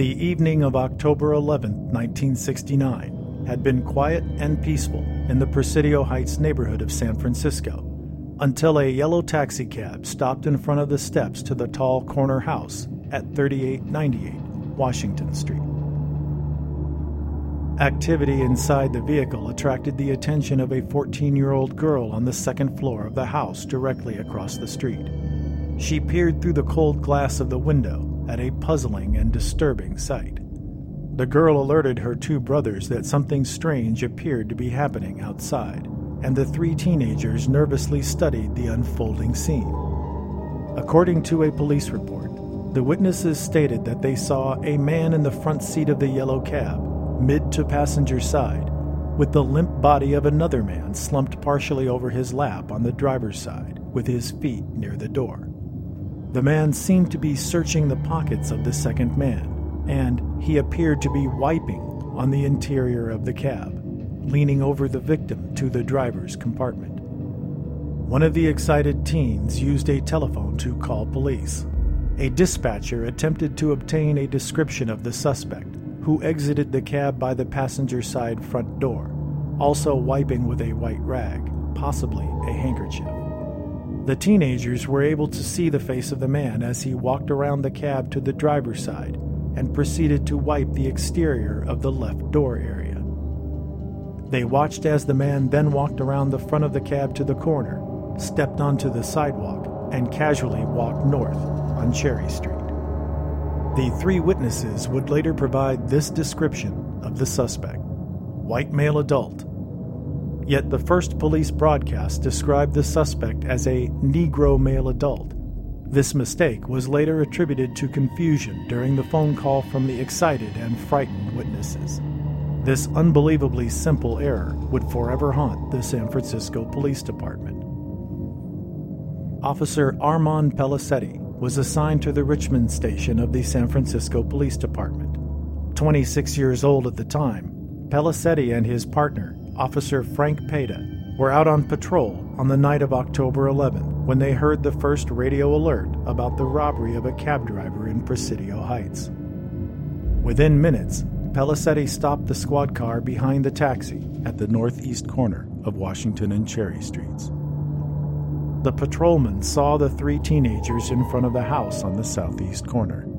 The evening of October 11, 1969, had been quiet and peaceful in the Presidio Heights neighborhood of San Francisco until a yellow taxicab stopped in front of the steps to the tall corner house at 3898 Washington Street. Activity inside the vehicle attracted the attention of a 14 year old girl on the second floor of the house directly across the street. She peered through the cold glass of the window at a puzzling and disturbing sight. The girl alerted her two brothers that something strange appeared to be happening outside, and the three teenagers nervously studied the unfolding scene. According to a police report, the witnesses stated that they saw a man in the front seat of the yellow cab mid to passenger side, with the limp body of another man slumped partially over his lap on the driver's side, with his feet near the door. The man seemed to be searching the pockets of the second man, and he appeared to be wiping on the interior of the cab, leaning over the victim to the driver's compartment. One of the excited teens used a telephone to call police. A dispatcher attempted to obtain a description of the suspect, who exited the cab by the passenger side front door, also wiping with a white rag, possibly a handkerchief. The teenagers were able to see the face of the man as he walked around the cab to the driver's side and proceeded to wipe the exterior of the left door area. They watched as the man then walked around the front of the cab to the corner, stepped onto the sidewalk, and casually walked north on Cherry Street. The three witnesses would later provide this description of the suspect white male adult. Yet the first police broadcast described the suspect as a Negro male adult. This mistake was later attributed to confusion during the phone call from the excited and frightened witnesses. This unbelievably simple error would forever haunt the San Francisco Police Department. Officer Armond Pelissetti was assigned to the Richmond station of the San Francisco Police Department. 26 years old at the time, Pelissetti and his partner, Officer Frank Peda, were out on patrol on the night of October 11 when they heard the first radio alert about the robbery of a cab driver in Presidio Heights. Within minutes, Pelissetti stopped the squad car behind the taxi at the northeast corner of Washington and Cherry Streets. The patrolman saw the three teenagers in front of the house on the southeast corner.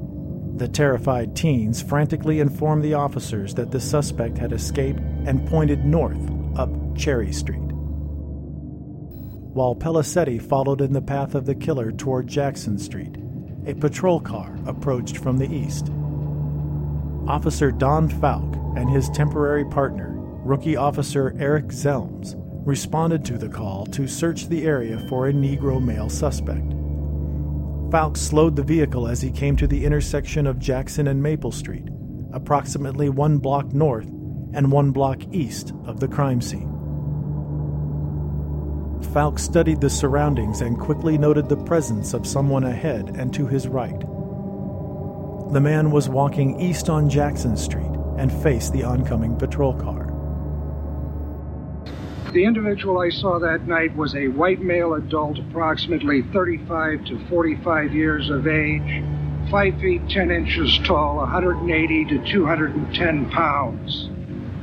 The terrified teens frantically informed the officers that the suspect had escaped and pointed north up Cherry Street. While Pelissetti followed in the path of the killer toward Jackson Street, a patrol car approached from the east. Officer Don Fouke and his temporary partner, rookie officer Eric Zelms, responded to the call to search the area for a Negro male suspect. Fouke slowed the vehicle as he came to the intersection of Jackson and Maple Street, approximately one block north and one block east of the crime scene. Fouke studied the surroundings and quickly noted the presence of someone ahead and to his right. The man was walking east on Jackson Street and faced the oncoming patrol car. The individual I saw that night was a white male adult, approximately 35 to 45 years of age, 5 feet 10 inches tall, 180 to 210 pounds.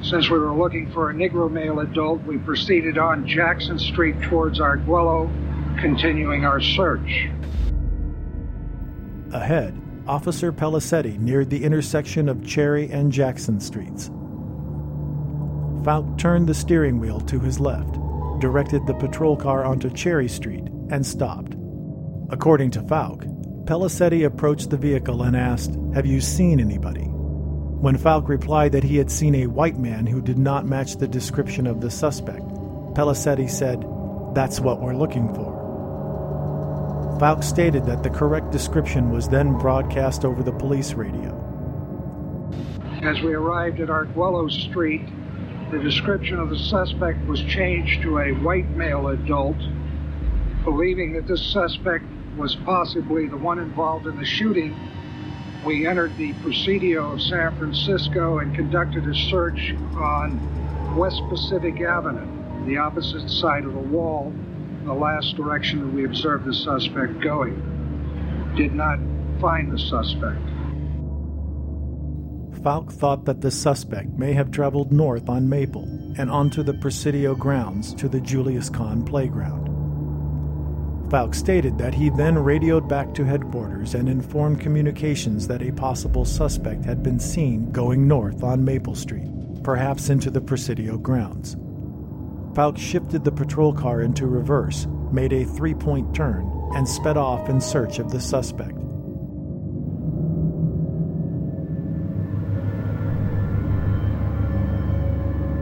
Since we were looking for a Negro male adult, we proceeded on Jackson Street towards Arguello, continuing our search. Ahead, Officer Pelissetti neared the intersection of Cherry and Jackson Streets. Fouke turned the steering wheel to his left, directed the patrol car onto Cherry Street, and stopped. According to Fouke, Pelissetti approached the vehicle and asked, Have you seen anybody? When Fouke replied that he had seen a white man who did not match the description of the suspect, Pelissetti said, That's what we're looking for. Fouke stated that the correct description was then broadcast over the police radio. As we arrived at Arguello Street, the description of the suspect was changed to a white male adult. Believing that this suspect was possibly the one involved in the shooting, we entered the Presidio of San Francisco and conducted a search on West Pacific Avenue, the opposite side of the wall, the last direction that we observed the suspect going. Did not find the suspect. Fouke thought that the suspect may have traveled north on Maple and onto the Presidio grounds to the Julius Kahn playground. Fouke stated that he then radioed back to headquarters and informed communications that a possible suspect had been seen going north on Maple Street, perhaps into the Presidio grounds. Fouke shifted the patrol car into reverse, made a three point turn, and sped off in search of the suspect.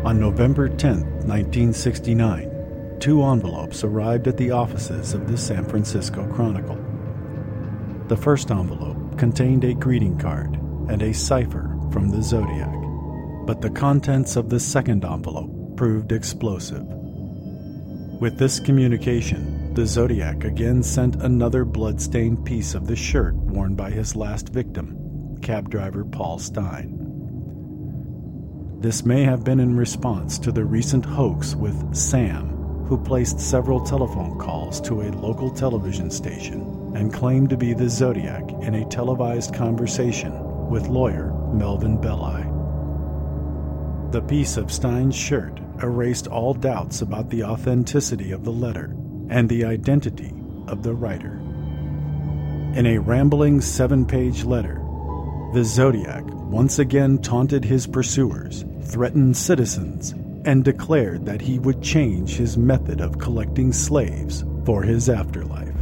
On November 10, 1969, two envelopes arrived at the offices of the San Francisco Chronicle. The first envelope contained a greeting card and a cipher from the Zodiac, but the contents of the second envelope proved explosive. With this communication, the Zodiac again sent another blood-stained piece of the shirt worn by his last victim, cab driver Paul Stine. This may have been in response to the recent hoax with Sam who placed several telephone calls to a local television station and claimed to be the Zodiac in a televised conversation with lawyer Melvin Belli. The piece of Stine's shirt erased all doubts about the authenticity of the letter and the identity of the writer. In a rambling seven page letter, the Zodiac once again taunted his pursuers, threatened citizens, and declared that he would change his method of collecting slaves for his afterlife.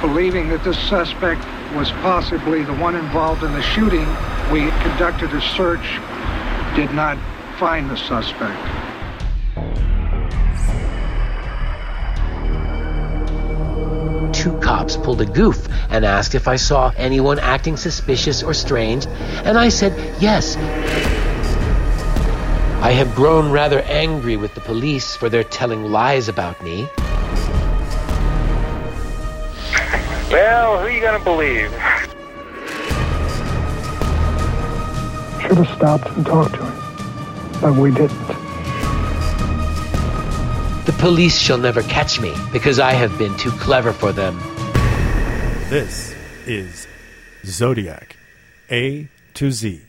Believing that this suspect was possibly the one involved in the shooting, we conducted a search, did not find the suspect. two cops pulled a goof and asked if I saw anyone acting suspicious or strange, and I said yes. I have grown rather angry with the police for their telling lies about me. Well, who are you gonna believe? Should have stopped and talked to him, but we didn't. The police shall never catch me because I have been too clever for them. This is Zodiac A to Z.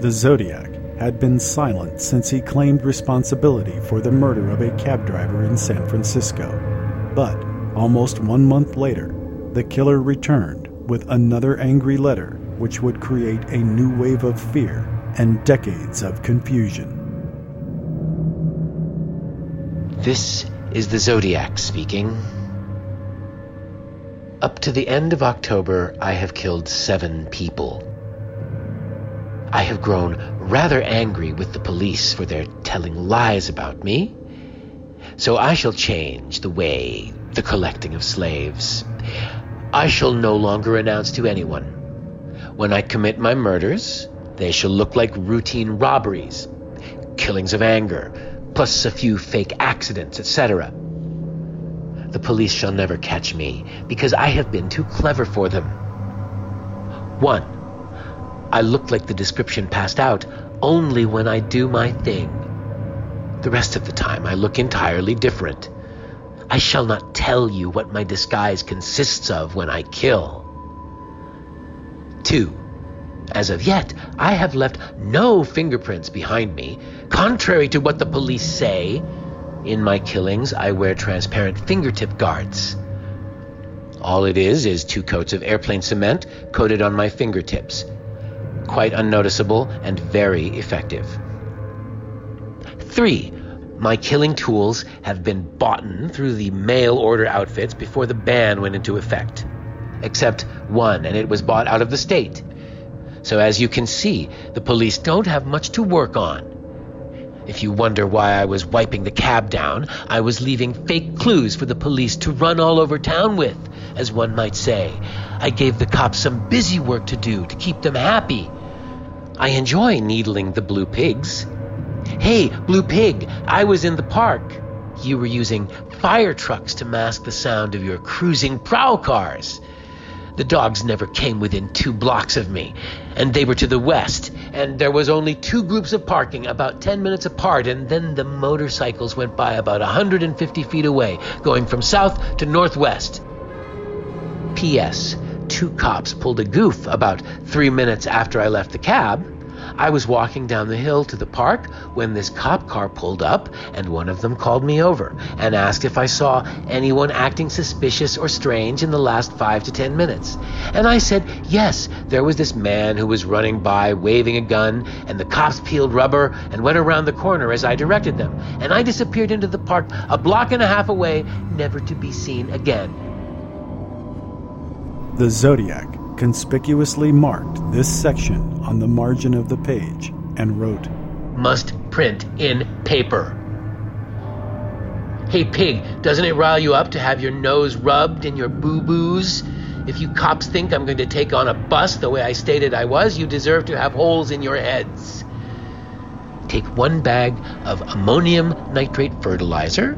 The Zodiac had been silent since he claimed responsibility for the murder of a cab driver in San Francisco. But almost one month later, the killer returned with another angry letter which would create a new wave of fear and decades of confusion. This is the Zodiac speaking. Up to the end of October, I have killed seven people. I have grown rather angry with the police for their telling lies about me. So I shall change the way, the collecting of slaves. I shall no longer announce to anyone. When I commit my murders, they shall look like routine robberies, killings of anger, plus a few fake accidents, etc. The police shall never catch me because I have been too clever for them. 1. I look like the description passed out only when I do my thing. The rest of the time, I look entirely different. I shall not tell you what my disguise consists of when I kill. 2. As of yet, I have left no fingerprints behind me, contrary to what the police say. In my killings, I wear transparent fingertip guards. All it is is two coats of airplane cement coated on my fingertips. Quite unnoticeable and very effective. 3. My killing tools have been bought through the mail order outfits before the ban went into effect. Except one, and it was bought out of the state. So as you can see, the police don't have much to work on. If you wonder why I was wiping the cab down, I was leaving fake clues for the police to run all over town with, as one might say. I gave the cops some busy work to do to keep them happy. I enjoy needling the blue pigs. Hey, Blue Pig, I was in the park. You were using fire trucks to mask the sound of your cruising prowl cars. The dogs never came within two blocks of me, and they were to the west, and there was only two groups of parking about 10 minutes apart, and then the motorcycles went by about 150 feet away, going from south to northwest. P.S. Two cops pulled a goof about three minutes after I left the cab. I was walking down the hill to the park when this cop car pulled up, and one of them called me over and asked if I saw anyone acting suspicious or strange in the last five to ten minutes. And I said, yes, there was this man who was running by waving a gun, and the cops peeled rubber and went around the corner as I directed them. And I disappeared into the park a block and a half away, never to be seen again. The Zodiac conspicuously marked this section on the margin of the page and wrote, Must print in paper. Hey, pig, doesn't it rile you up to have your nose rubbed in your boo boos? If you cops think I'm going to take on a bus the way I stated I was, you deserve to have holes in your heads. Take one bag of ammonium nitrate fertilizer,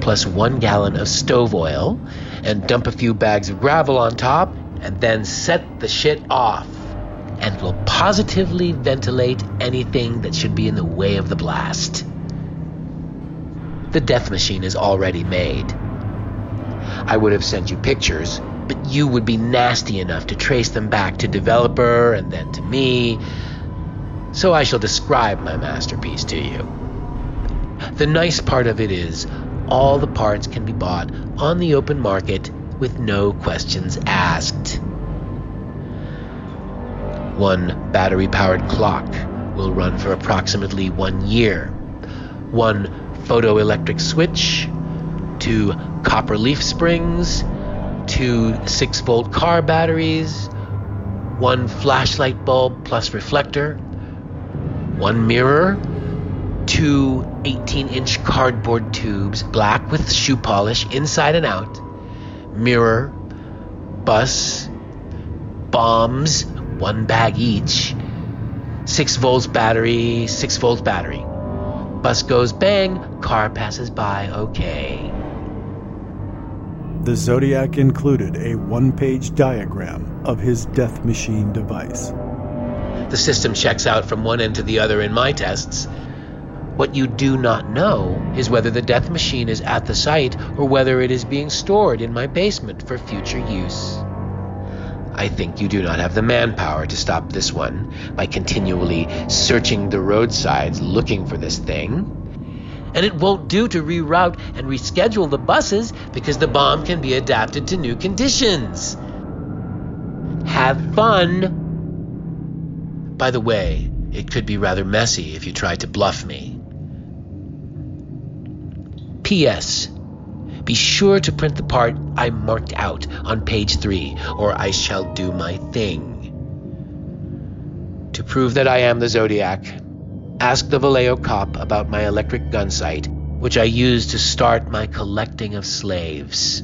plus one gallon of stove oil, and dump a few bags of gravel on top, and then set the shit off. And will positively ventilate anything that should be in the way of the blast. The death machine is already made. I would have sent you pictures, but you would be nasty enough to trace them back to developer and then to me. So I shall describe my masterpiece to you. The nice part of it is all the parts can be bought on the open market with no questions asked. One battery powered clock will run for approximately one year. One photoelectric switch, two copper leaf springs, two 6 volt car batteries, one flashlight bulb plus reflector, one mirror, two 18 inch cardboard tubes, black with shoe polish inside and out, mirror, bus, bombs, one bag each, 6 volts battery, 6 volts battery. Bus goes bang, car passes by okay. The Zodiac included a one page diagram of his death machine device. The system checks out from one end to the other in my tests. What you do not know is whether the death machine is at the site or whether it is being stored in my basement for future use. I think you do not have the manpower to stop this one by continually searching the roadsides looking for this thing. And it won't do to reroute and reschedule the buses because the bomb can be adapted to new conditions. Have fun. By the way, it could be rather messy if you tried to bluff me. P.S. Be sure to print the part I marked out on page 3, or I shall do my thing. To prove that I am the Zodiac, ask the Vallejo cop about my electric gun sight, which I used to start my collecting of slaves.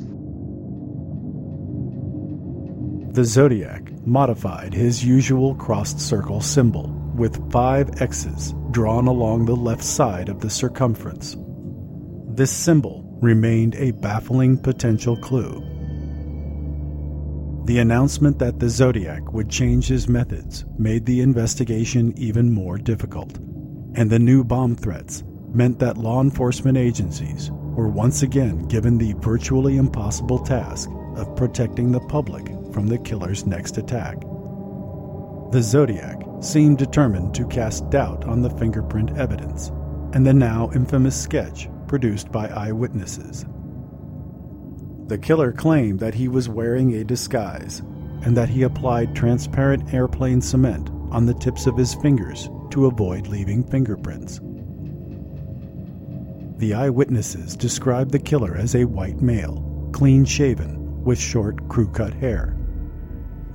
The Zodiac modified his usual crossed circle symbol with five X's drawn along the left side of the circumference. This symbol remained a baffling potential clue. The announcement that the Zodiac would change his methods made the investigation even more difficult, and the new bomb threats meant that law enforcement agencies were once again given the virtually impossible task of protecting the public from the killer's next attack. The Zodiac seemed determined to cast doubt on the fingerprint evidence and the now infamous sketch produced by eyewitnesses. The killer claimed that he was wearing a disguise and that he applied transparent airplane cement on the tips of his fingers to avoid leaving fingerprints. The eyewitnesses described the killer as a white male, clean shaven, with short crew cut hair.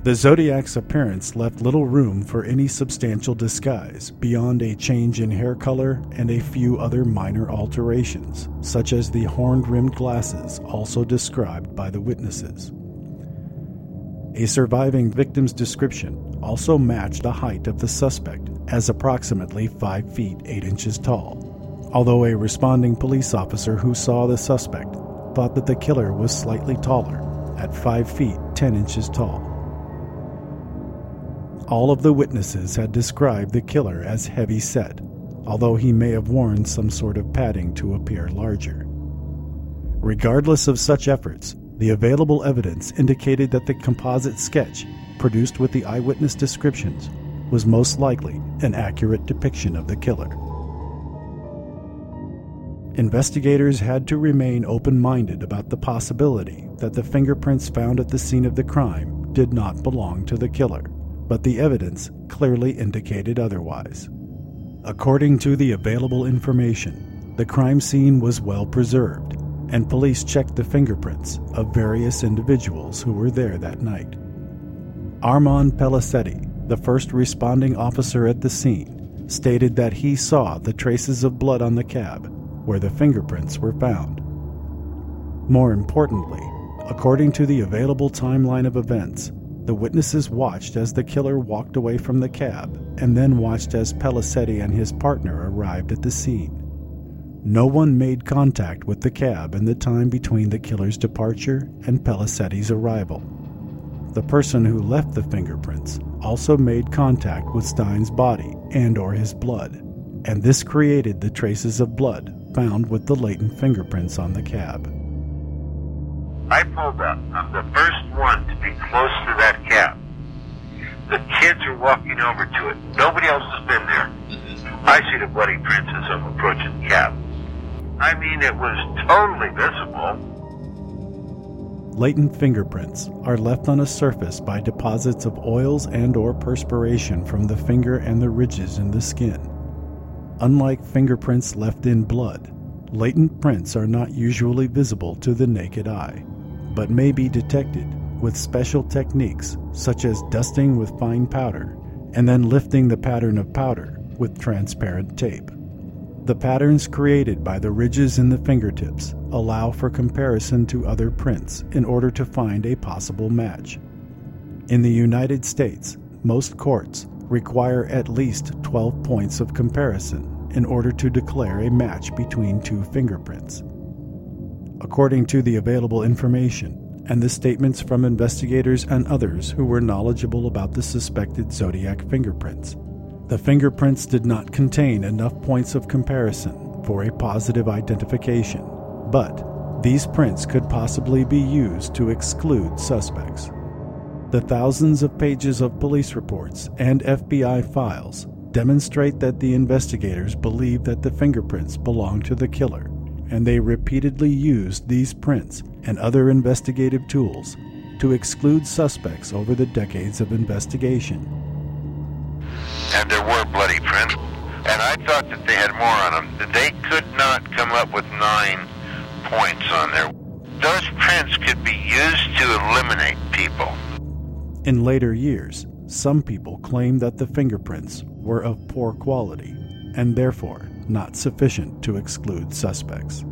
The Zodiac's appearance left little room for any substantial disguise beyond a change in hair color and a few other minor alterations, such as the horn rimmed glasses also described by the witnesses. A surviving victim's description also matched the height of the suspect as approximately 5 feet 8 inches tall, although a responding police officer who saw the suspect thought that the killer was slightly taller, at 5 feet 10 inches tall. All of the witnesses had described the killer as heavy set, although he may have worn some sort of padding to appear larger. Regardless of such efforts, the available evidence indicated that the composite sketch, produced with the eyewitness descriptions, was most likely an accurate depiction of the killer. Investigators had to remain open minded about the possibility that the fingerprints found at the scene of the crime did not belong to the killer but the evidence clearly indicated otherwise. According to the available information, the crime scene was well preserved, and police checked the fingerprints of various individuals who were there that night. Armond Pelissetti, the first responding officer at the scene, stated that he saw the traces of blood on the cab where the fingerprints were found. More importantly, according to the available timeline of events, the witnesses watched as the killer walked away from the cab and then watched as Pelissetti and his partner arrived at the scene. No one made contact with the cab in the time between the killer's departure and Pelissetti's arrival. The person who left the fingerprints also made contact with Stine's body and or his blood, and this created the traces of blood found with the latent fingerprints on the cab. I pulled up. I'm the first one to be close to that cab. The kids are walking over to it. Nobody else has been there. I see the bloody prints as I'm approaching the cab. I mean, it was totally visible. Latent fingerprints are left on a surface by deposits of oils and or perspiration from the finger and the ridges in the skin. Unlike fingerprints left in blood, latent prints are not usually visible to the naked eye but may be detected with special techniques such as dusting with fine powder and then lifting the pattern of powder with transparent tape. The patterns created by the ridges in the fingertips allow for comparison to other prints in order to find a possible match. In the United States, most courts require at least 12 points of comparison in order to declare a match between two fingerprints according to the available information and the statements from investigators and others who were knowledgeable about the suspected Zodiac fingerprints. The fingerprints did not contain enough points of comparison for a positive identification, but these prints could possibly be used to exclude suspects. The thousands of pages of police reports and FBI files demonstrate that the investigators believe that the fingerprints belong to the killer and they repeatedly used these prints and other investigative tools to exclude suspects over the decades of investigation. And there were bloody prints, and I thought that they had more on them. They could not come up with nine points on there. Those prints could be used to eliminate people. In later years, some people claimed that the fingerprints were of poor quality and therefore not sufficient to exclude suspects.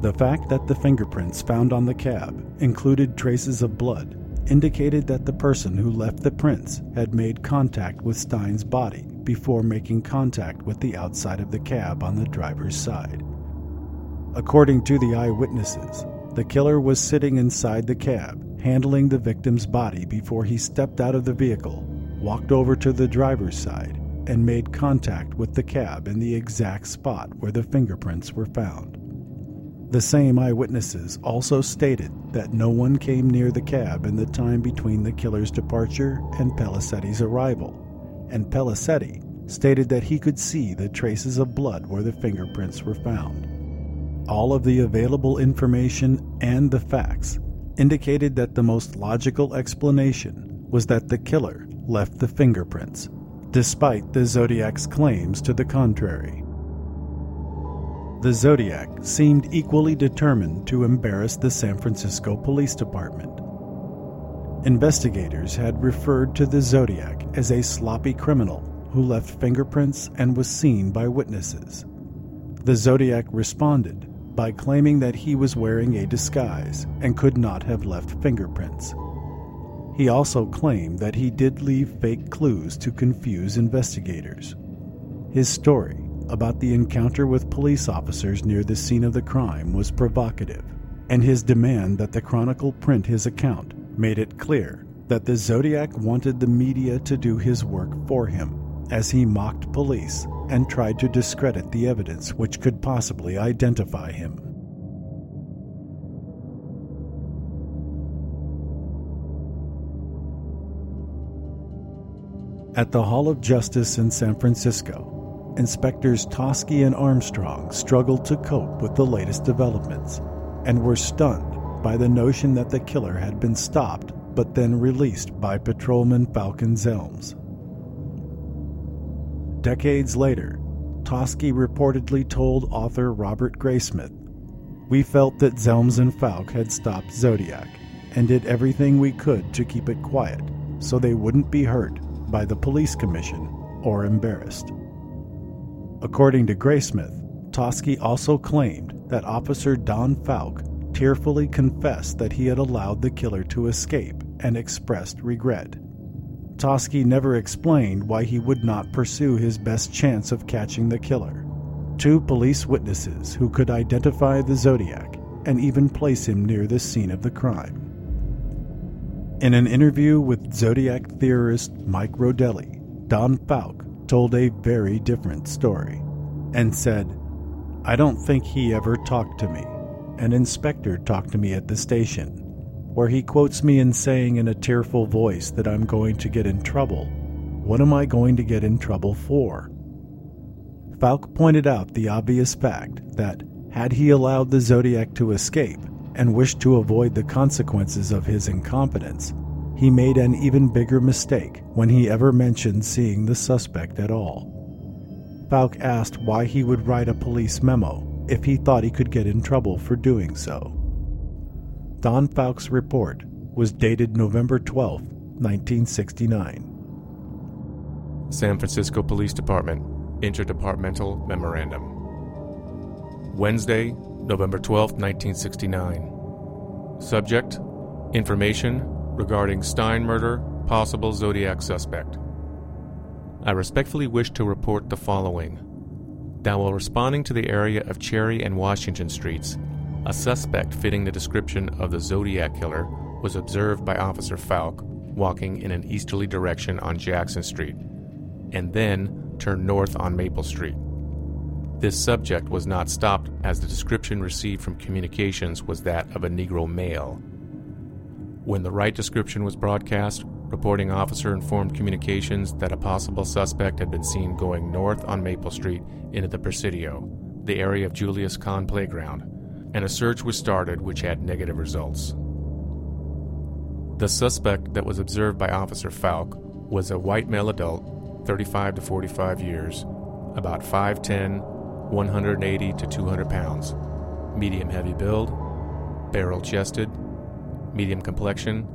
The fact that the fingerprints found on the cab included traces of blood indicated that the person who left the prints had made contact with Stine's body before making contact with the outside of the cab on the driver's side. According to the eyewitnesses, the killer was sitting inside the cab, handling the victim's body before he stepped out of the vehicle, walked over to the driver's side, and made contact with the cab in the exact spot where the fingerprints were found. The same eyewitnesses also stated that no one came near the cab in the time between the killer's departure and Pelissetti's arrival, and Pelissetti stated that he could see the traces of blood where the fingerprints were found. All of the available information and the facts indicated that the most logical explanation was that the killer left the fingerprints despite the Zodiac's claims to the contrary. The Zodiac seemed equally determined to embarrass the San Francisco Police Department. Investigators had referred to the Zodiac as a sloppy criminal who left fingerprints and was seen by witnesses. The Zodiac responded by claiming that he was wearing a disguise and could not have left fingerprints. He also claimed that he did leave fake clues to confuse investigators. His story about the encounter with police officers near the scene of the crime was provocative, and his demand that the Chronicle print his account made it clear that the Zodiac wanted the media to do his work for him, as he mocked police and tried to discredit the evidence which could possibly identify him. At the Hall of Justice in San Francisco, inspectors Toschi and Armstrong struggled to cope with the latest developments and were stunned by the notion that the killer had been stopped but then released by patrolman Fouke and Zelms. Decades later, Toschi reportedly told author Robert Graysmith, We felt that Zelms and Fouke had stopped Zodiac and did everything we could to keep it quiet so they wouldn't be hurt by the police commission or embarrassed. According to Graysmith, Toschi also claimed that Officer Don Fouke tearfully confessed that he had allowed the killer to escape and expressed regret. Toschi never explained why he would not pursue his best chance of catching the killer. Two police witnesses who could identify the Zodiac and even place him near the scene of the crime. In an interview with Zodiac theorist Mike Rodelli, Don Fouke told a very different story and said, I don't think he ever talked to me. An inspector talked to me at the station, where he quotes me in saying in a tearful voice that I'm going to get in trouble. What am I going to get in trouble for? Fouke pointed out the obvious fact that, had he allowed the Zodiac to escape, and wished to avoid the consequences of his incompetence, he made an even bigger mistake when he ever mentioned seeing the suspect at all. Fouke asked why he would write a police memo if he thought he could get in trouble for doing so. Don Fouke's report was dated November 12, 1969. San Francisco Police Department Interdepartmental Memorandum. Wednesday, November 12, 1969. Subject Information regarding Stine murder, possible Zodiac suspect. I respectfully wish to report the following. That while responding to the area of Cherry and Washington Streets, a suspect fitting the description of the Zodiac killer was observed by Officer Fouke walking in an easterly direction on Jackson Street, and then turned north on Maple Street. This subject was not stopped as the description received from communications was that of a Negro male. When the right description was broadcast, reporting officer informed communications that a possible suspect had been seen going north on Maple Street into the Presidio, the area of Julius Kahn Playground, and a search was started which had negative results. The suspect that was observed by Officer Fouke was a white male adult, 35 to 45 years, about 5'10, 180 to 200 pounds, medium heavy build, barrel chested, medium complexion,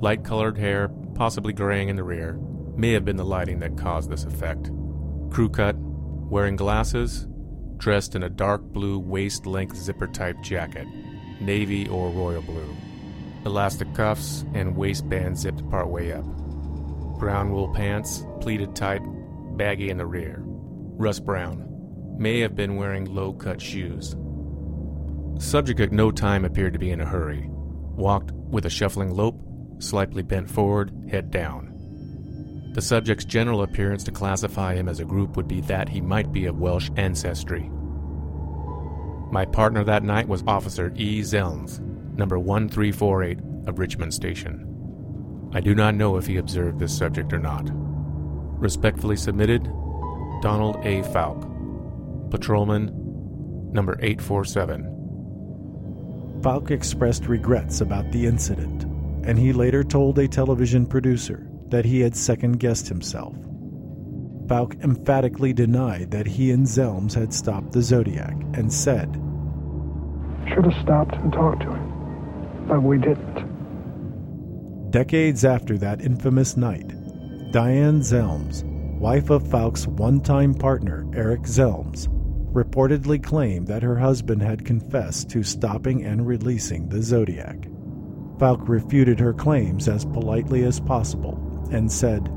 light colored hair, possibly graying in the rear. May have been the lighting that caused this effect. Crew cut, wearing glasses, dressed in a dark blue waist length zipper type jacket, navy or royal blue. Elastic cuffs and waistband zipped partway up. Brown wool pants, pleated tight, baggy in the rear. Rust brown, may have been wearing low cut shoes. Subject at no time appeared to be in a hurry. Walked with a shuffling lope, slightly bent forward, head down. The subject's general appearance to classify him as a group would be that he might be of Welsh ancestry. My partner that night was Officer E. Zelms, number 1348 of Richmond Station. I do not know if he observed this subject or not. Respectfully submitted, Donald A. Fouke, Patrolman number 847. Fouke expressed regrets about the incident, and he later told a television producer that he had second guessed himself. Fouke emphatically denied that he and Zelms had stopped the Zodiac and said, Should have stopped and talked to him, but we didn't. Decades after that infamous night, Diane Zelms, wife of Fouke's one time partner Eric Zelms, reportedly claimed that her husband had confessed to stopping and releasing the Zodiac. Fouke refuted her claims as politely as possible and said,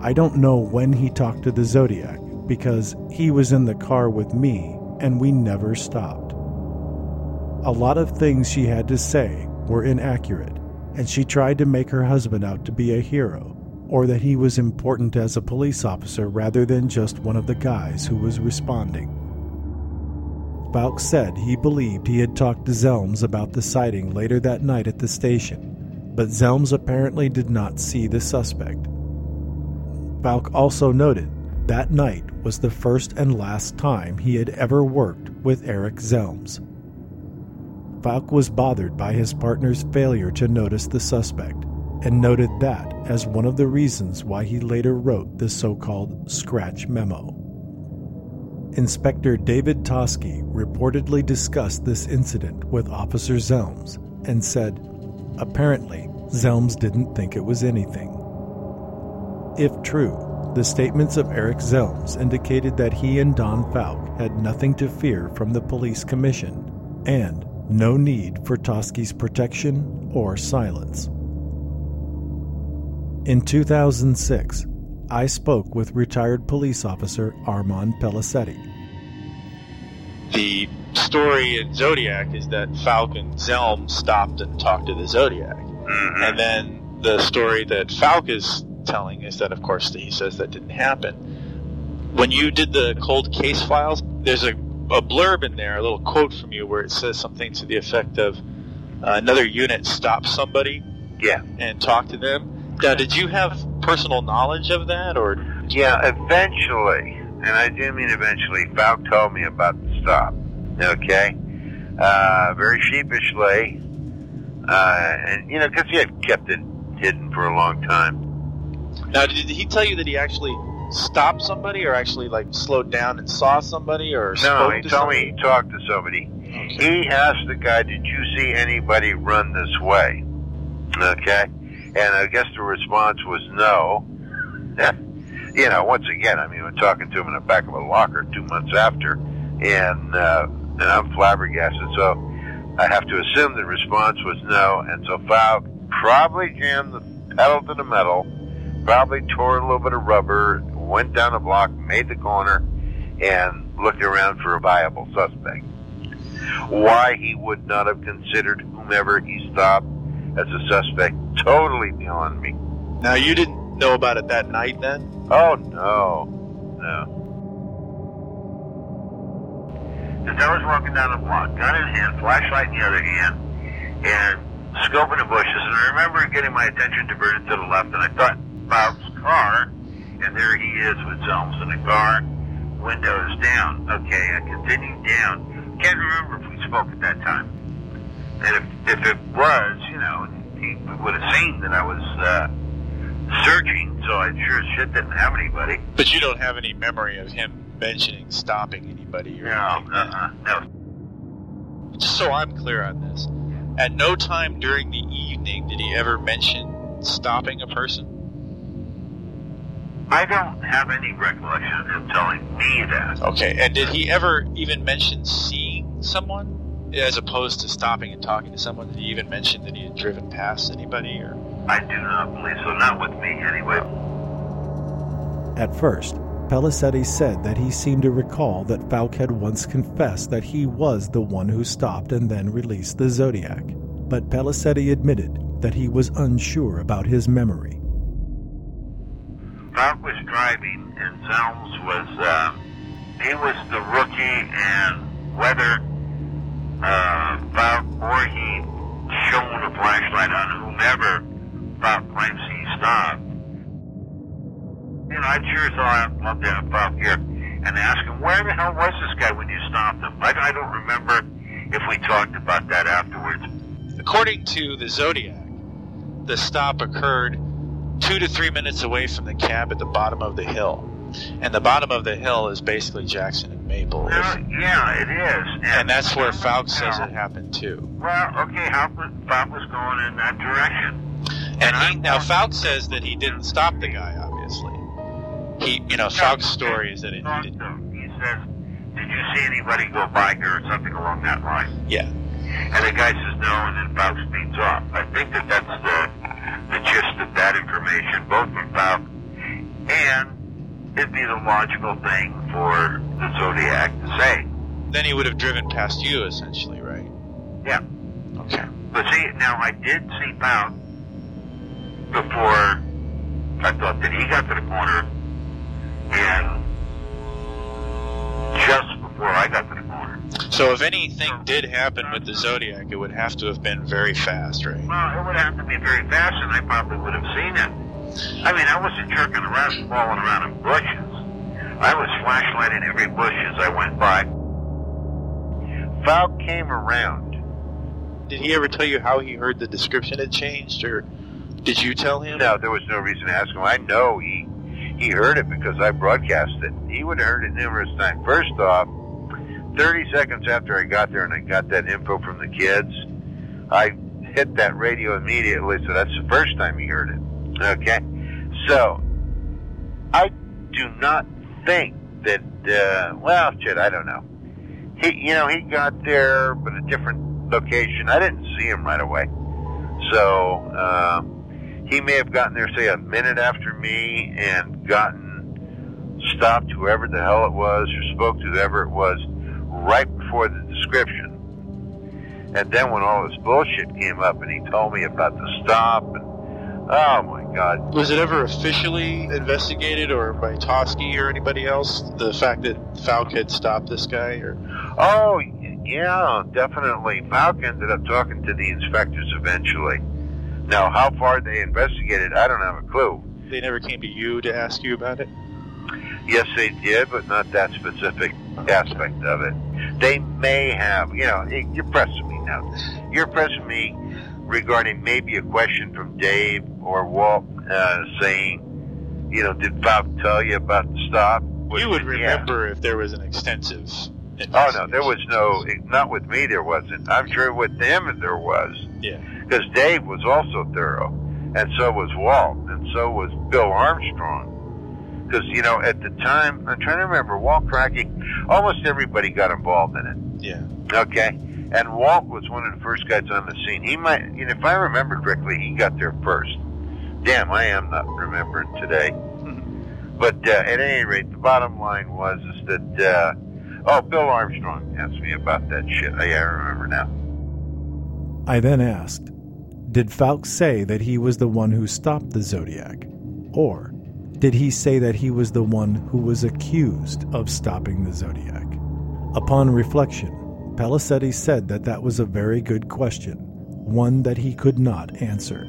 I don't know when he talked to the Zodiac because he was in the car with me and we never stopped. A lot of things she had to say were inaccurate, and she tried to make her husband out to be a hero or that he was important as a police officer rather than just one of the guys who was responding. Fouke said he believed he had talked to Zelms about the sighting later that night at the station, but Zelms apparently did not see the suspect. Fouke also noted that night was the first and last time he had ever worked with Eric Zelms. Fouke was bothered by his partner's failure to notice the suspect and noted that as one of the reasons why he later wrote the so called scratch memo. Inspector David Toschi reportedly discussed this incident with Officer Zelms and said, apparently, Zelms didn't think it was anything. If true, the statements of Eric Zelms indicated that he and Don Fouke had nothing to fear from the police commission and no need for Toschi's protection or silence. In 2006, I spoke with retired police officer Armond Pelissetti. The story in Zodiac is that Fouke and Zelm stopped and talked to the Zodiac. Mm-hmm. And then the story that Fouke is telling is that, of course, he says that didn't happen. When you did the cold case files, there's a, a blurb in there, a little quote from you, where it says something to the effect of uh, another unit stopped somebody Yeah. and talked to them. Now, did you have personal knowledge of that, or Yeah, eventually, and I do mean eventually, Fouke told me about the stop. Okay? Uh, very sheepishly. Uh, and, you know, because he had kept it hidden for a long time. now did he tell you that he actually stopped somebody, or actually like slowed down and saw somebody, or No, he to told somebody? me he talked to somebody. He asked the guy, Did you see anybody run this way? Okay? And I guess the response was no. you know, once again, I mean, we're talking to him in the back of a locker two months after, and, uh, and I'm flabbergasted. So I have to assume the response was no. And so Fouke probably jammed the pedal to the metal, probably tore a little bit of rubber, went down the block, made the corner, and looked around for a viable suspect. Why he would not have considered whomever he stopped as a suspect, totally beyond me. Now you didn't know about it that night, then? Oh no, no. As I was walking down the block, gun in hand, flashlight in the other hand, and scoping the bushes, and I remember getting my attention diverted to the left, and I thought Bob's car, and there he is with Zelms in the car, windows down. Okay, I continued down. Can't remember if we spoke at that time. And if, if it was, you know, he would have seen that I was uh, searching, so I sure as shit didn't have anybody. But you don't have any memory of him mentioning stopping anybody or No, anything. uh-uh, no. Just so I'm clear on this, at no time during the evening did he ever mention stopping a person. I don't have any recollection of him telling me that. Okay, and did he ever even mention seeing someone as opposed to stopping and talking to someone? Did he even mention that he had driven past anybody or? I do not believe so. Not with me, anyway. At first, Pelissetti said that he seemed to recall that Fouke had once confessed that he was the one who stopped and then released the Zodiac, but Pelissetti admitted that he was unsure about his memory. Fouke was driving, and Zelms was, uh, he was the rookie, and whether uh, or he shone a flashlight on whomever claims he stopped. You know, I'd sure I'd love to have Fouke here and ask him, where the hell was this guy when you stopped him? I, I don't remember if we talked about that afterwards. According to the Zodiac, the stop occurred two to three minutes away from the cab at the bottom of the hill. And the bottom of the hill is basically Jackson Maple. Yeah, it is. And that's where Fouke says it happened too. Well, okay, how Fouke was going in that direction. And he, now Fouke says that he didn't stop the guy, obviously. He, you know, Fouke's story is that it, he did. He says, "Did you see anybody go by here or something along that line?" yeah. And the guy says no, and then Fouke speeds off. I think that that's the, the gist of that information, both from Falk and it'd be the logical thing for the Zodiac to say. Then he would have driven past you, essentially, right? Yeah. Okay. But see, now I did see Fouke before I thought that he got to the corner, and just before I got to the corner. So if anything did happen with the Zodiac, it would have to have been very fast, right? Well, it would have to be very fast, and I probably would have seen it. I mean, I wasn't jerking around, falling around in bushes. I was flashlighting every bush as I went by. Fouke came around. Did he ever tell you how he heard the description had changed, or did you tell him? No, there was no reason to ask him. I know he he heard it because I broadcast it. He would have heard it numerous times. First off, 30 seconds after I got there and I got that info from the kids, I hit that radio immediately, so that's the first time he heard it. Okay? So, I do not think that, uh, well, shit, I don't know. He, you know, he got there, but a different location. I didn't see him right away. So, um, he may have gotten there, say, a minute after me and gotten stopped whoever the hell it was or spoke to whoever it was right before the description. And then when all this bullshit came up and he told me about the stop and oh my god. Was it ever officially investigated, or by Toschi or anybody else? The fact that Fouke had stopped this guy, or Oh yeah, definitely. Fouke ended up talking to the inspectors eventually. Now how far they investigated, I don't have a clue. they never came to you to ask you about it? Yes, they did, but not that specific aspect of it. They may have, you know, you're pressing me now. You're pressing me regarding maybe a question from Dave or Walt uh, saying, you know, did Bob tell you about the stop? you would Yeah. remember if there was an extensive. Oh no, there was no, not with me. There wasn't. I'm sure with them there was, Yeah. because Dave was also thorough, and so was Walt, and so was Bill Armstrong. Because you know, at the time, I'm trying to remember Walt Cracky. Almost everybody got involved in it. Yeah. Okay. And Walt was one of the first guys on the scene. He might, you know, if I remember correctly, he got there first. Damn, I am not remembering today. But uh, at any rate, the bottom line was is that, uh, oh, Bill Armstrong asked me about that shit. Oh, yeah, I remember now. I then asked, Did Fouke say that he was the one who stopped the Zodiac? Or did he say that he was the one who was accused of stopping the Zodiac? Upon reflection, Pelissetti said that that was a very good question, one that he could not answer.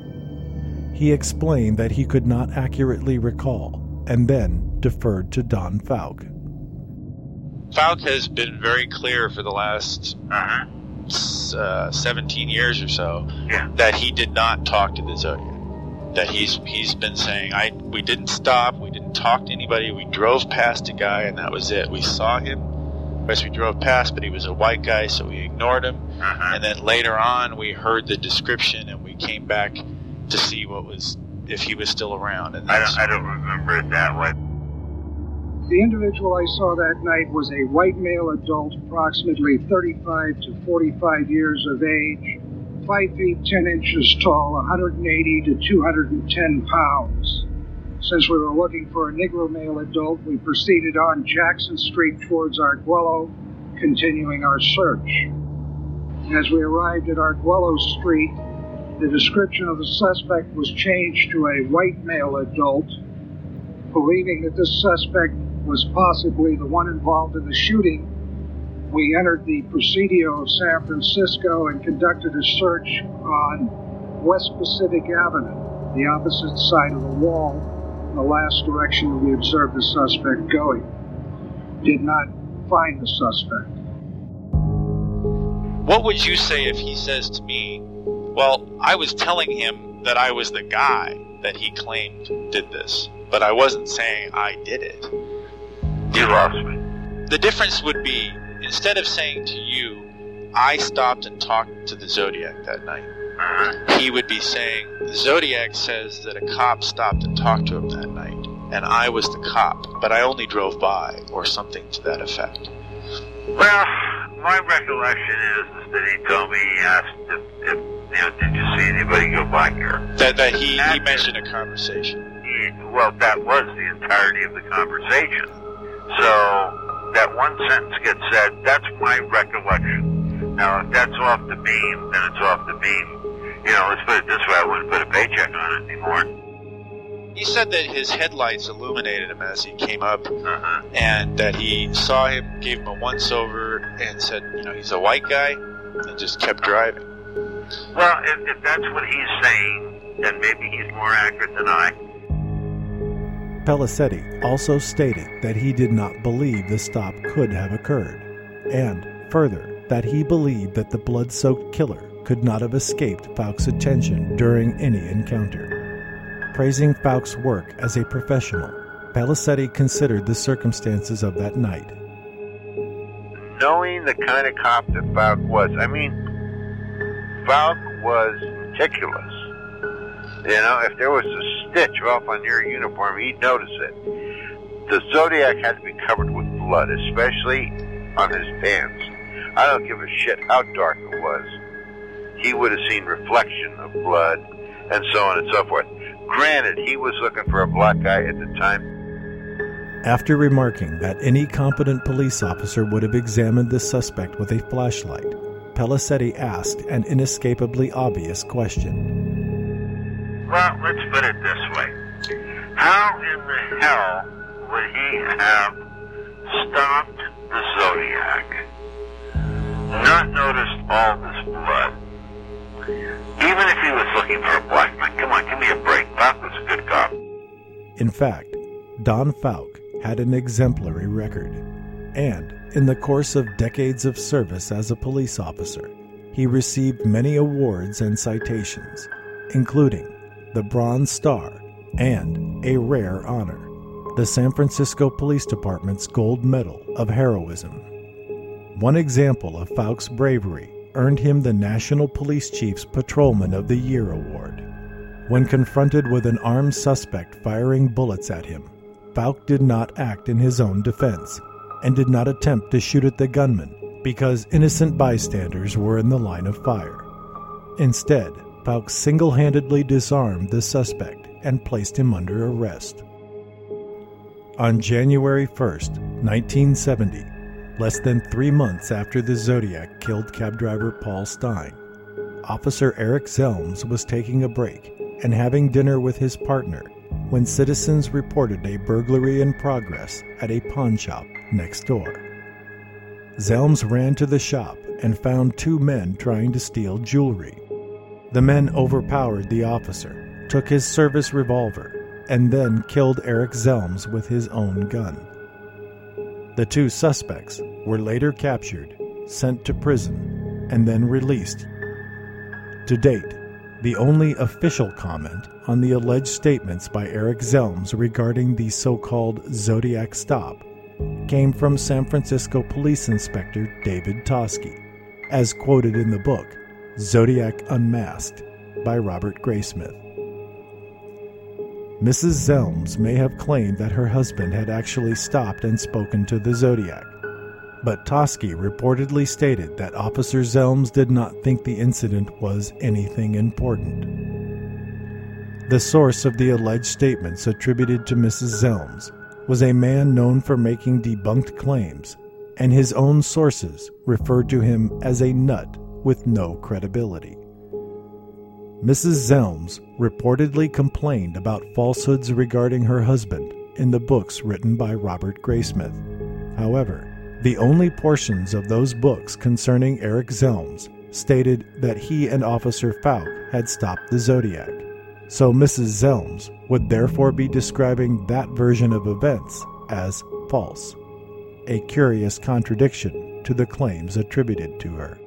He explained that he could not accurately recall, and then deferred to Don Fouke. Fouke has been very clear for the last Uh-huh. uh, 17 years or so Yeah. that he did not talk to the Zodiac. That he's he's been saying, I we didn't stop, we didn't talk to anybody, we drove past a guy and that was it. We saw him as we drove past, but he was a white guy, so we ignored him. Uh-huh. And then later on, we heard the description and we came back to see what was if he was still around. And I don't, I don't remember it that way. The individual I saw that night was a white male adult, approximately 35 to 45 years of age, 5 feet 10 inches tall, 180 to 210 pounds. Since we were looking for a Negro male adult, we proceeded on Jackson Street towards Arguello, continuing our search. As we arrived at Arguello Street, the description of the suspect was changed to a white male adult, believing that this suspect was possibly the one involved in the shooting, we entered the Presidio of San Francisco and conducted a search on West Pacific Avenue, the opposite side of the wall, the last direction we observed the suspect going. Did not find the suspect. What would you say if he says to me, Well, I was telling him that I was the guy that he claimed did this, but I wasn't saying I did it? You lost me. The difference would be instead of saying to you, I stopped and talked to the Zodiac that night. He would be saying, The Zodiac says that a cop stopped and talked to him that night, and I was the cop, but I only drove by, or something to that effect. Well, my recollection is, is that he told me he asked if, if you know, did you see anybody go by here? That that he he mentioned a conversation. He, well, that was the entirety of the conversation. So that one sentence gets said. That's my recollection. Now, if that's off the beam, then it's off the beam. You know, let's put it this way: I wouldn't put a paycheck on it anymore. He said that his headlights illuminated him as he came up, Uh-huh. and that he saw him, gave him a once over, and said, you know, he's a white guy, and just kept driving. Well, if, if that's what he's saying, then maybe he's more accurate than I. Pelissetti also stated that he did not believe the stop could have occurred, and further, that he believed that the blood soaked killer could not have escaped Fouke's attention during any encounter. Praising Fouke's work as a professional, Pelissetti considered the circumstances of that night. knowing the kind of cop that Fouke was, I mean, Fouke was meticulous. You know, if there was a stitch off on your uniform, he'd notice it. The Zodiac had to be covered with blood, especially on his pants. I don't give a shit how dark it was. He would have seen reflection of blood and so on and so forth. Granted, he was looking for a black guy at the time. After remarking that any competent police officer would have examined the suspect with a flashlight, Pelissetti asked an inescapably obvious question. Well, let's put it this way. How in the hell would he have stopped the Zodiac, not noticed all this blood? Even if he was looking for a black man, come on, give me a break. Fouke was a good cop. In fact, Don Fouke had an exemplary record, and in the course of decades of service as a police officer, he received many awards and citations, including the Bronze Star and a rare honor, the San Francisco Police Department's Gold Medal of Heroism. One example of Fouke's bravery earned him the National Police Chief's Patrolman of the Year award. When confronted with an armed suspect firing bullets at him, Fouke did not act in his own defense and did not attempt to shoot at the gunman because innocent bystanders were in the line of fire. Instead, Fouke single handedly disarmed the suspect and placed him under arrest. On January 1, 1970, less than three months after the Zodiac killed cab driver Paul Stine, Officer Eric Zelms was taking a break and having dinner with his partner when citizens reported a burglary in progress at a pawn shop next door. Zelms ran to the shop and found two men trying to steal jewelry. The men overpowered the officer, took his service revolver, and then killed Eric Zelms with his own gun. The two suspects were later captured, sent to prison, and then released. To date, the only official comment on the alleged statements by Eric Zelms regarding the so called Zodiac stop came from San Francisco Police Inspector David Toschi, as quoted in the book Zodiac Unmasked by Robert Graysmith. Mrs. Zelms may have claimed that her husband had actually stopped and spoken to the Zodiac, but Toschi reportedly stated that Officer Zelms did not think the incident was anything important. The source of the alleged statements attributed to Mrs. Zelms was a man known for making debunked claims, and his own sources referred to him as a nut with no credibility. Mrs. Zelms reportedly complained about falsehoods regarding her husband in the books written by Robert Graysmith. However, the only portions of those books concerning Eric Zelms stated that he and Officer Fouke had stopped the Zodiac. So Mrs. Zelms would therefore be describing that version of events as false, a curious contradiction to the claims attributed to her.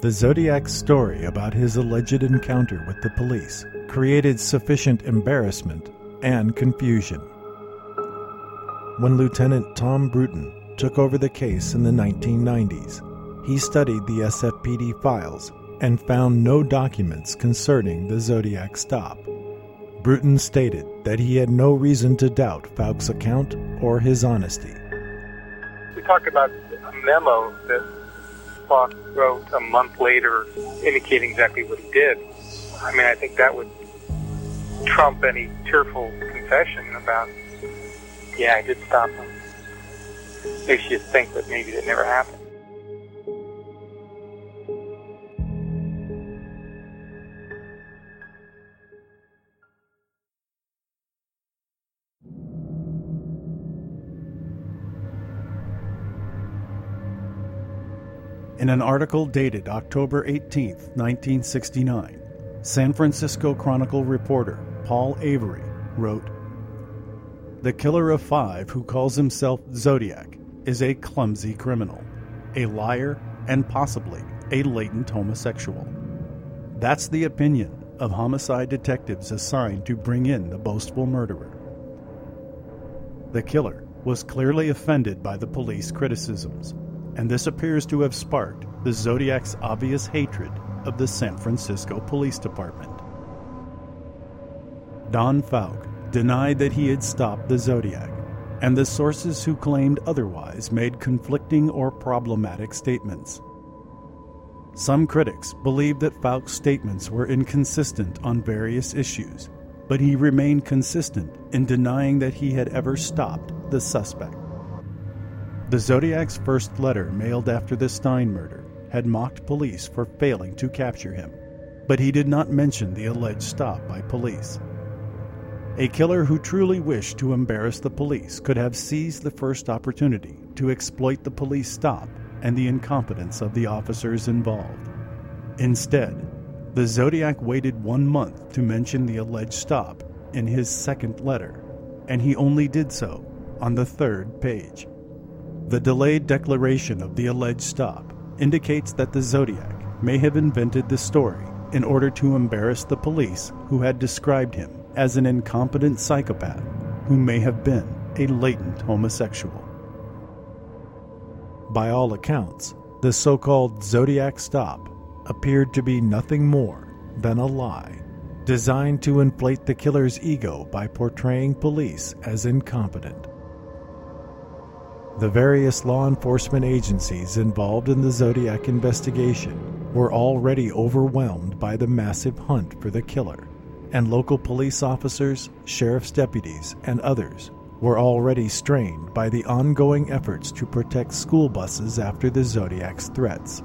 The Zodiac's story about his alleged encounter with the police created sufficient embarrassment and confusion. When Lieutenant Tom Bruton took over the case in the 1990s, he studied the SFPD files and found no documents concerning the Zodiac stop. Bruton stated that he had no reason to doubt Fouke's account or his honesty. We talk about a memo that Fouke wrote a month later indicating exactly what he did. I mean, I think that would trump any tearful confession about, yeah, I did stop him. Makes you think that maybe that never happened. In an article dated October 18, 1969, San Francisco Chronicle reporter Paul Avery wrote The killer of five, who calls himself Zodiac, is a clumsy criminal, a liar, and possibly a latent homosexual. That's the opinion of homicide detectives assigned to bring in the boastful murderer. The killer was clearly offended by the police criticisms and this appears to have sparked the Zodiac's obvious hatred of the San Francisco Police Department. Don Fouke denied that he had stopped the Zodiac, and the sources who claimed otherwise made conflicting or problematic statements. Some critics believed that Fouke's statements were inconsistent on various issues, but he remained consistent in denying that he had ever stopped the suspect. The Zodiac's first letter, mailed after the Stine murder, had mocked police for failing to capture him, but he did not mention the alleged stop by police. A killer who truly wished to embarrass the police could have seized the first opportunity to exploit the police stop and the incompetence of the officers involved. Instead, the Zodiac waited one month to mention the alleged stop in his second letter, and he only did so on the third page. The delayed declaration of the alleged stop indicates that the Zodiac may have invented the story in order to embarrass the police who had described him as an incompetent psychopath who may have been a latent homosexual. By all accounts, the so called Zodiac stop appeared to be nothing more than a lie designed to inflate the killer's ego by portraying police as incompetent. The various law enforcement agencies involved in the Zodiac investigation were already overwhelmed by the massive hunt for the killer, and local police officers, sheriff's deputies, and others were already strained by the ongoing efforts to protect school buses after the Zodiac's threats.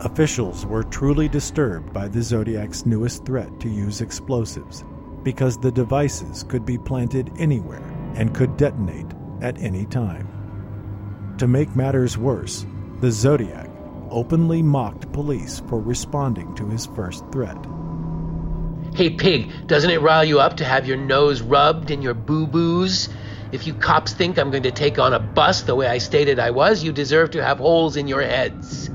Officials were truly disturbed by the Zodiac's newest threat to use explosives because the devices could be planted anywhere and could detonate at any time. To make matters worse, the Zodiac openly mocked police for responding to his first threat. Hey, pig, doesn't it rile you up to have your nose rubbed in your boo boos? If you cops think I'm going to take on a bus the way I stated I was, you deserve to have holes in your heads.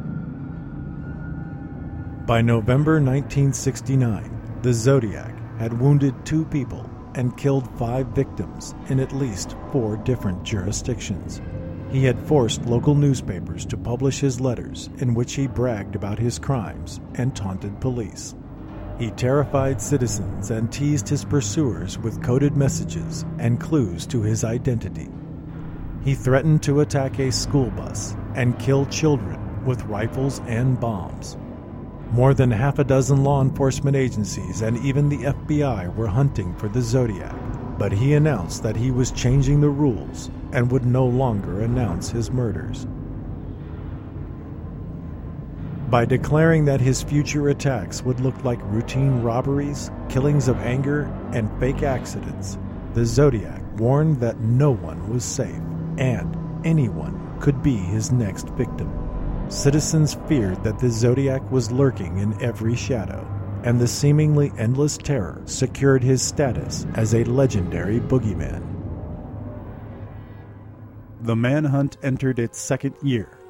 By November 1969, the Zodiac had wounded two people and killed five victims in at least four different jurisdictions. He had forced local newspapers to publish his letters in which he bragged about his crimes and taunted police. He terrified citizens and teased his pursuers with coded messages and clues to his identity. He threatened to attack a school bus and kill children with rifles and bombs. More than half a dozen law enforcement agencies and even the FBI were hunting for the Zodiac, but he announced that he was changing the rules and would no longer announce his murders. By declaring that his future attacks would look like routine robberies, killings of anger, and fake accidents, the Zodiac warned that no one was safe and anyone could be his next victim. Citizens feared that the Zodiac was lurking in every shadow, and the seemingly endless terror secured his status as a legendary boogeyman. The manhunt entered its second year,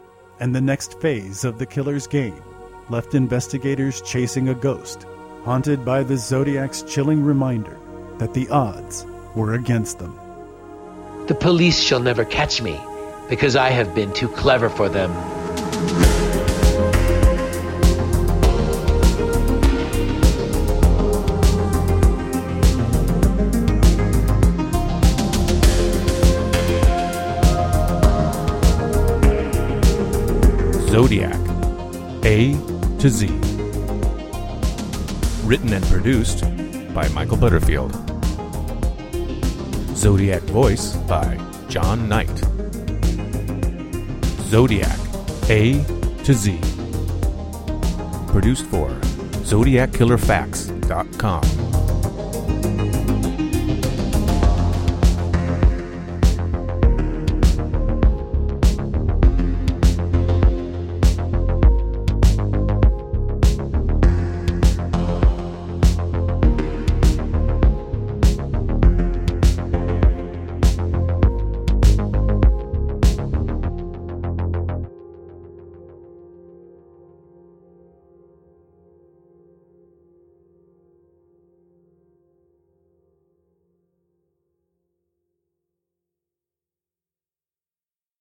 and the next phase of the killer's game left investigators chasing a ghost, haunted by the Zodiac's chilling reminder that the odds were against them. The police shall never catch me, because I have been too clever for them. Zodiac A to Z. Written and produced by Michael Butterfield. Zodiac voice by John Knight. Zodiac A to Z. Produced for ZodiacKillerFacts.com.